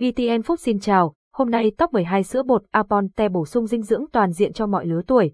VTN Food xin chào, hôm nay top 12 sữa bột Aponte bổ sung dinh dưỡng toàn diện cho mọi lứa tuổi.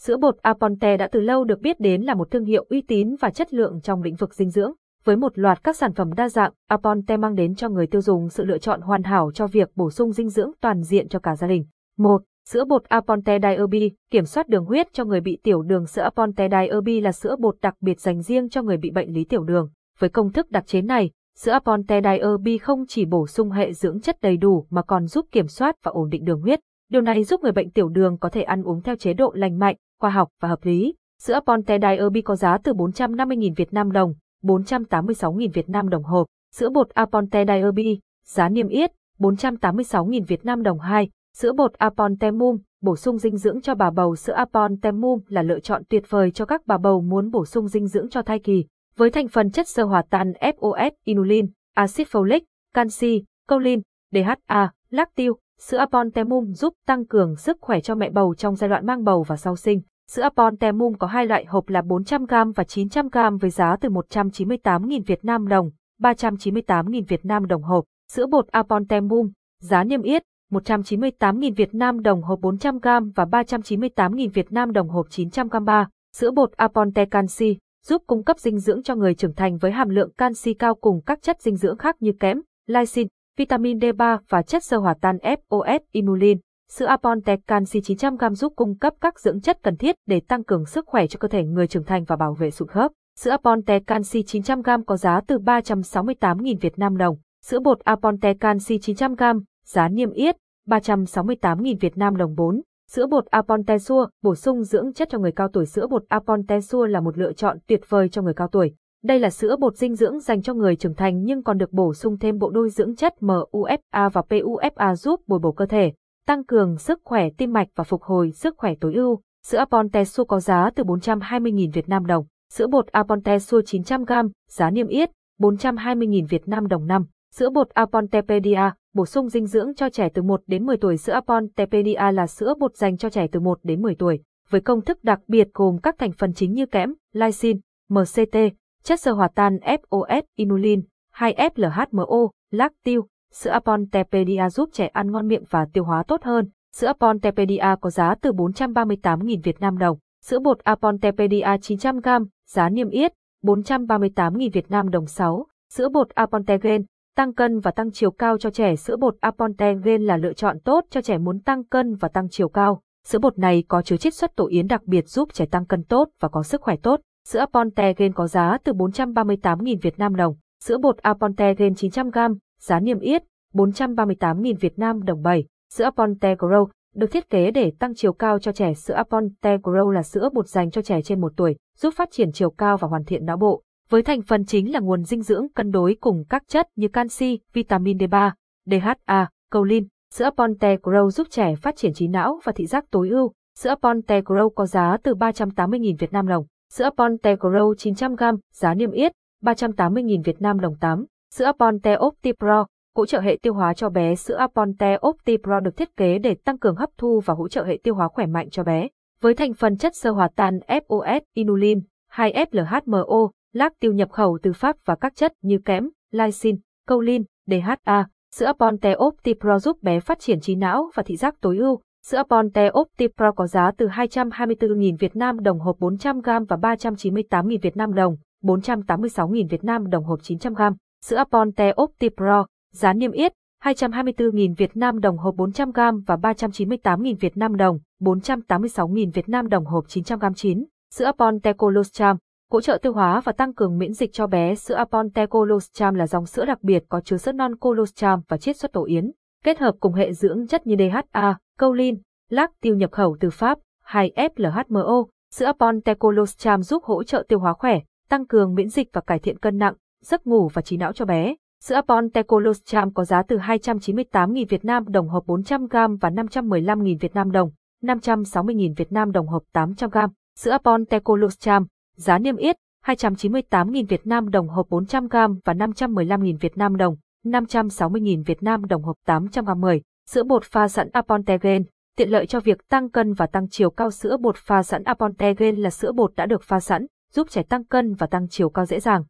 Sữa bột Aponte đã từ lâu được biết đến là một thương hiệu uy tín và chất lượng trong lĩnh vực dinh dưỡng. Với một loạt các sản phẩm đa dạng, Aponte mang đến cho người tiêu dùng sự lựa chọn hoàn hảo cho việc bổ sung dinh dưỡng toàn diện cho cả gia đình. 1. Sữa bột Aponte Diaby, kiểm soát đường huyết cho người bị tiểu đường. Sữa Aponte Diaby là sữa bột đặc biệt dành riêng cho người bị bệnh lý tiểu đường. Với công thức đặc chế này, Sữa Aponte Diaby không chỉ bổ sung hệ dưỡng chất đầy đủ mà còn giúp kiểm soát và ổn định đường huyết. Điều này giúp người bệnh tiểu đường có thể ăn uống theo chế độ lành mạnh, khoa học và hợp lý. Sữa Aponte Diaby có giá từ 450.000 Việt Nam đồng, 486.000 Việt Nam đồng hộp. Sữa bột Aponte Diaby, giá niêm yết 486.000 Việt Nam đồng 2. Sữa bột Aponte Mum, bổ sung dinh dưỡng cho bà bầu. Sữa Aponte Mum là lựa chọn tuyệt vời cho các bà bầu muốn bổ sung dinh dưỡng cho thai kỳ với thành phần chất sơ hòa tan FOS, inulin, axit folic, canxi, colin, DHA, lactil, sữa Apontemum giúp tăng cường sức khỏe cho mẹ bầu trong giai đoạn mang bầu và sau sinh. Sữa Apontemum có hai loại hộp là 400g và 900g với giá từ 198.000 Việt Nam đồng, 398.000 Việt Nam đồng hộp. Sữa bột Apontemum, giá niêm yết 198.000 Việt Nam đồng hộp 400g và 398.000 Việt Nam đồng hộp 900g 3. Sữa bột Aponte Canxi, giúp cung cấp dinh dưỡng cho người trưởng thành với hàm lượng canxi cao cùng các chất dinh dưỡng khác như kẽm, lysine, vitamin D3 và chất sơ hỏa tan FOS, inulin. Sữa Apontec Canxi 900g giúp cung cấp các dưỡng chất cần thiết để tăng cường sức khỏe cho cơ thể người trưởng thành và bảo vệ sụn khớp. Sữa Apontec Canxi 900g có giá từ 368.000 Việt Nam đồng. Sữa bột Apontec Canxi 900g, giá niêm yết 368.000 Việt Nam đồng 4. Sữa bột Apontesua bổ sung dưỡng chất cho người cao tuổi. Sữa bột Apontesua là một lựa chọn tuyệt vời cho người cao tuổi. Đây là sữa bột dinh dưỡng dành cho người trưởng thành nhưng còn được bổ sung thêm bộ đôi dưỡng chất MUFA và PUFA giúp bồi bổ cơ thể, tăng cường sức khỏe tim mạch và phục hồi sức khỏe tối ưu. Sữa Apontesua có giá từ 420.000 Việt Nam đồng. Sữa bột Apontesua 900g, giá niêm yết 420.000 Việt Nam đồng năm. Sữa bột Apontepedia, bổ sung dinh dưỡng cho trẻ từ 1 đến 10 tuổi. Sữa Apontepedia là sữa bột dành cho trẻ từ 1 đến 10 tuổi, với công thức đặc biệt gồm các thành phần chính như kẽm, lysine, MCT, chất xơ hòa tan FOS, inulin, 2-FLHMO, lactil. Sữa Apontepedia giúp trẻ ăn ngon miệng và tiêu hóa tốt hơn. Sữa Apontepedia có giá từ 438.000 Việt Nam đồng. Sữa bột Apontepedia 900g, giá niêm yết 438.000 Việt Nam đồng 6. Sữa bột Apontegen, Tăng cân và tăng chiều cao cho trẻ sữa bột Apontegen là lựa chọn tốt cho trẻ muốn tăng cân và tăng chiều cao. Sữa bột này có chứa chiết xuất tổ yến đặc biệt giúp trẻ tăng cân tốt và có sức khỏe tốt. Sữa Apontegen có giá từ 438.000 Việt Nam đồng. Sữa bột Apontegen 900g, giá niêm yết 438.000 Việt Nam đồng 7. Sữa Apontegro được thiết kế để tăng chiều cao cho trẻ. Sữa Apontegro là sữa bột dành cho trẻ trên 1 tuổi, giúp phát triển chiều cao và hoàn thiện não bộ với thành phần chính là nguồn dinh dưỡng cân đối cùng các chất như canxi, vitamin D3, DHA, choline. Sữa Ponte Grow giúp trẻ phát triển trí não và thị giác tối ưu. Sữa Ponte Grow có giá từ 380.000 Việt Nam đồng. Sữa Ponte Grow 900g, giá niêm yết 380.000 Việt Nam đồng 8. Sữa Ponte Opti Pro, hỗ trợ hệ tiêu hóa cho bé. Sữa Ponte Opti Pro được thiết kế để tăng cường hấp thu và hỗ trợ hệ tiêu hóa khỏe mạnh cho bé. Với thành phần chất sơ hòa tan FOS, inulin, 2-FLHMO, lactil nhập khẩu từ Pháp và các chất như kẽm, lysine, choline, DHA. Sữa Ponte Optipro giúp bé phát triển trí não và thị giác tối ưu. Sữa Ponte Optipro có giá từ 224.000 Việt Nam đồng hộp 400g và 398.000 Việt Nam đồng, 486.000 Việt Nam đồng hộp 900g. Sữa Ponte Optipro, giá niêm yết 224.000 Việt Nam đồng hộp 400g và 398.000 Việt Nam đồng, 486.000 Việt Nam đồng hộp 900g 9. Sữa Ponte Colostrum, hỗ trợ tiêu hóa và tăng cường miễn dịch cho bé. Sữa Aponte Colostrum là dòng sữa đặc biệt có chứa sữa non colostrum và chiết xuất tổ yến, kết hợp cùng hệ dưỡng chất như DHA, choline, lactil nhập khẩu từ Pháp, hay FLHMO. Sữa Aponte Colostrum giúp hỗ trợ tiêu hóa khỏe, tăng cường miễn dịch và cải thiện cân nặng, giấc ngủ và trí não cho bé. Sữa Aponte Colostrum có giá từ 298.000 Việt Nam đồng hộp 400g và 515.000 Việt Nam đồng, 560.000 Việt Nam đồng hộp 800g. Sữa Aponte Colostrum giá niêm yết 298.000 Việt Nam đồng hộp 400g và 515.000 Việt Nam đồng, 560.000 Việt Nam đồng hộp 800g 10. Sữa bột pha sẵn Apontegen, tiện lợi cho việc tăng cân và tăng chiều cao. Sữa bột pha sẵn Apontegen là sữa bột đã được pha sẵn, giúp trẻ tăng cân và tăng chiều cao dễ dàng.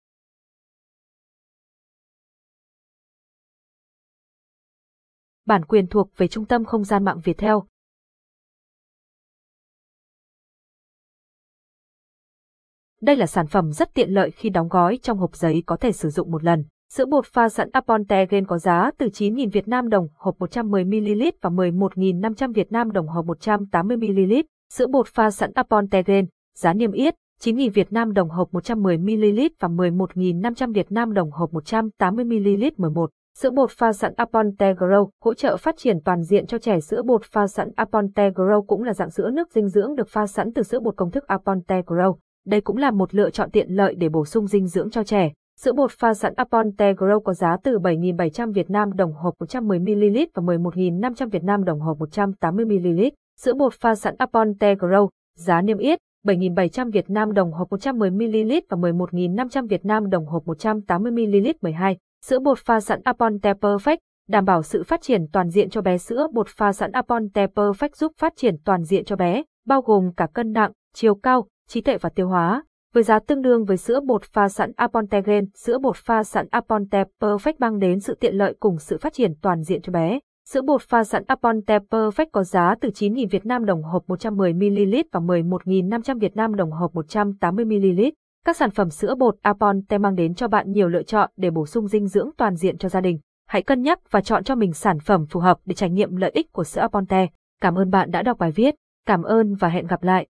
bản quyền thuộc về Trung tâm Không gian mạng Việt Theo. Đây là sản phẩm rất tiện lợi khi đóng gói trong hộp giấy có thể sử dụng một lần. Sữa bột pha sẵn Aponte Gain có giá từ 9.000 Việt Nam đồng hộp 110ml và 11.500 Việt Nam đồng hộp 180ml. Sữa bột pha sẵn Aponte Gain, giá niêm yết 9.000 Việt Nam đồng hộp 110ml và 11.500 Việt Nam đồng hộp 180ml 11. Sữa bột pha sẵn Aponte Grow hỗ trợ phát triển toàn diện cho trẻ sữa bột pha sẵn Aponte Grow cũng là dạng sữa nước dinh dưỡng được pha sẵn từ sữa bột công thức Aponte Grow. Đây cũng là một lựa chọn tiện lợi để bổ sung dinh dưỡng cho trẻ. Sữa bột pha sẵn Aponte Grow có giá từ 7.700 Việt Nam đồng hộp 110ml và 11.500 Việt Nam đồng hộp 180ml. Sữa bột pha sẵn Aponte Grow, giá niêm yết 7.700 Việt Nam đồng hộp 110ml và 11.500 Việt Nam đồng hộp 180ml 12. Sữa bột pha sẵn Aponte Perfect, đảm bảo sự phát triển toàn diện cho bé sữa bột pha sẵn Aponte Perfect giúp phát triển toàn diện cho bé, bao gồm cả cân nặng, chiều cao, trí tuệ và tiêu hóa. Với giá tương đương với sữa bột pha sẵn Aponte Gen, sữa bột pha sẵn Aponte Perfect mang đến sự tiện lợi cùng sự phát triển toàn diện cho bé. Sữa bột pha sẵn Aponte Perfect có giá từ 9.000 Việt Nam đồng hộp 110ml và 11.500 Việt Nam đồng hộp 180ml. Các sản phẩm sữa bột Aponte mang đến cho bạn nhiều lựa chọn để bổ sung dinh dưỡng toàn diện cho gia đình. Hãy cân nhắc và chọn cho mình sản phẩm phù hợp để trải nghiệm lợi ích của sữa Aponte. Cảm ơn bạn đã đọc bài viết. Cảm ơn và hẹn gặp lại.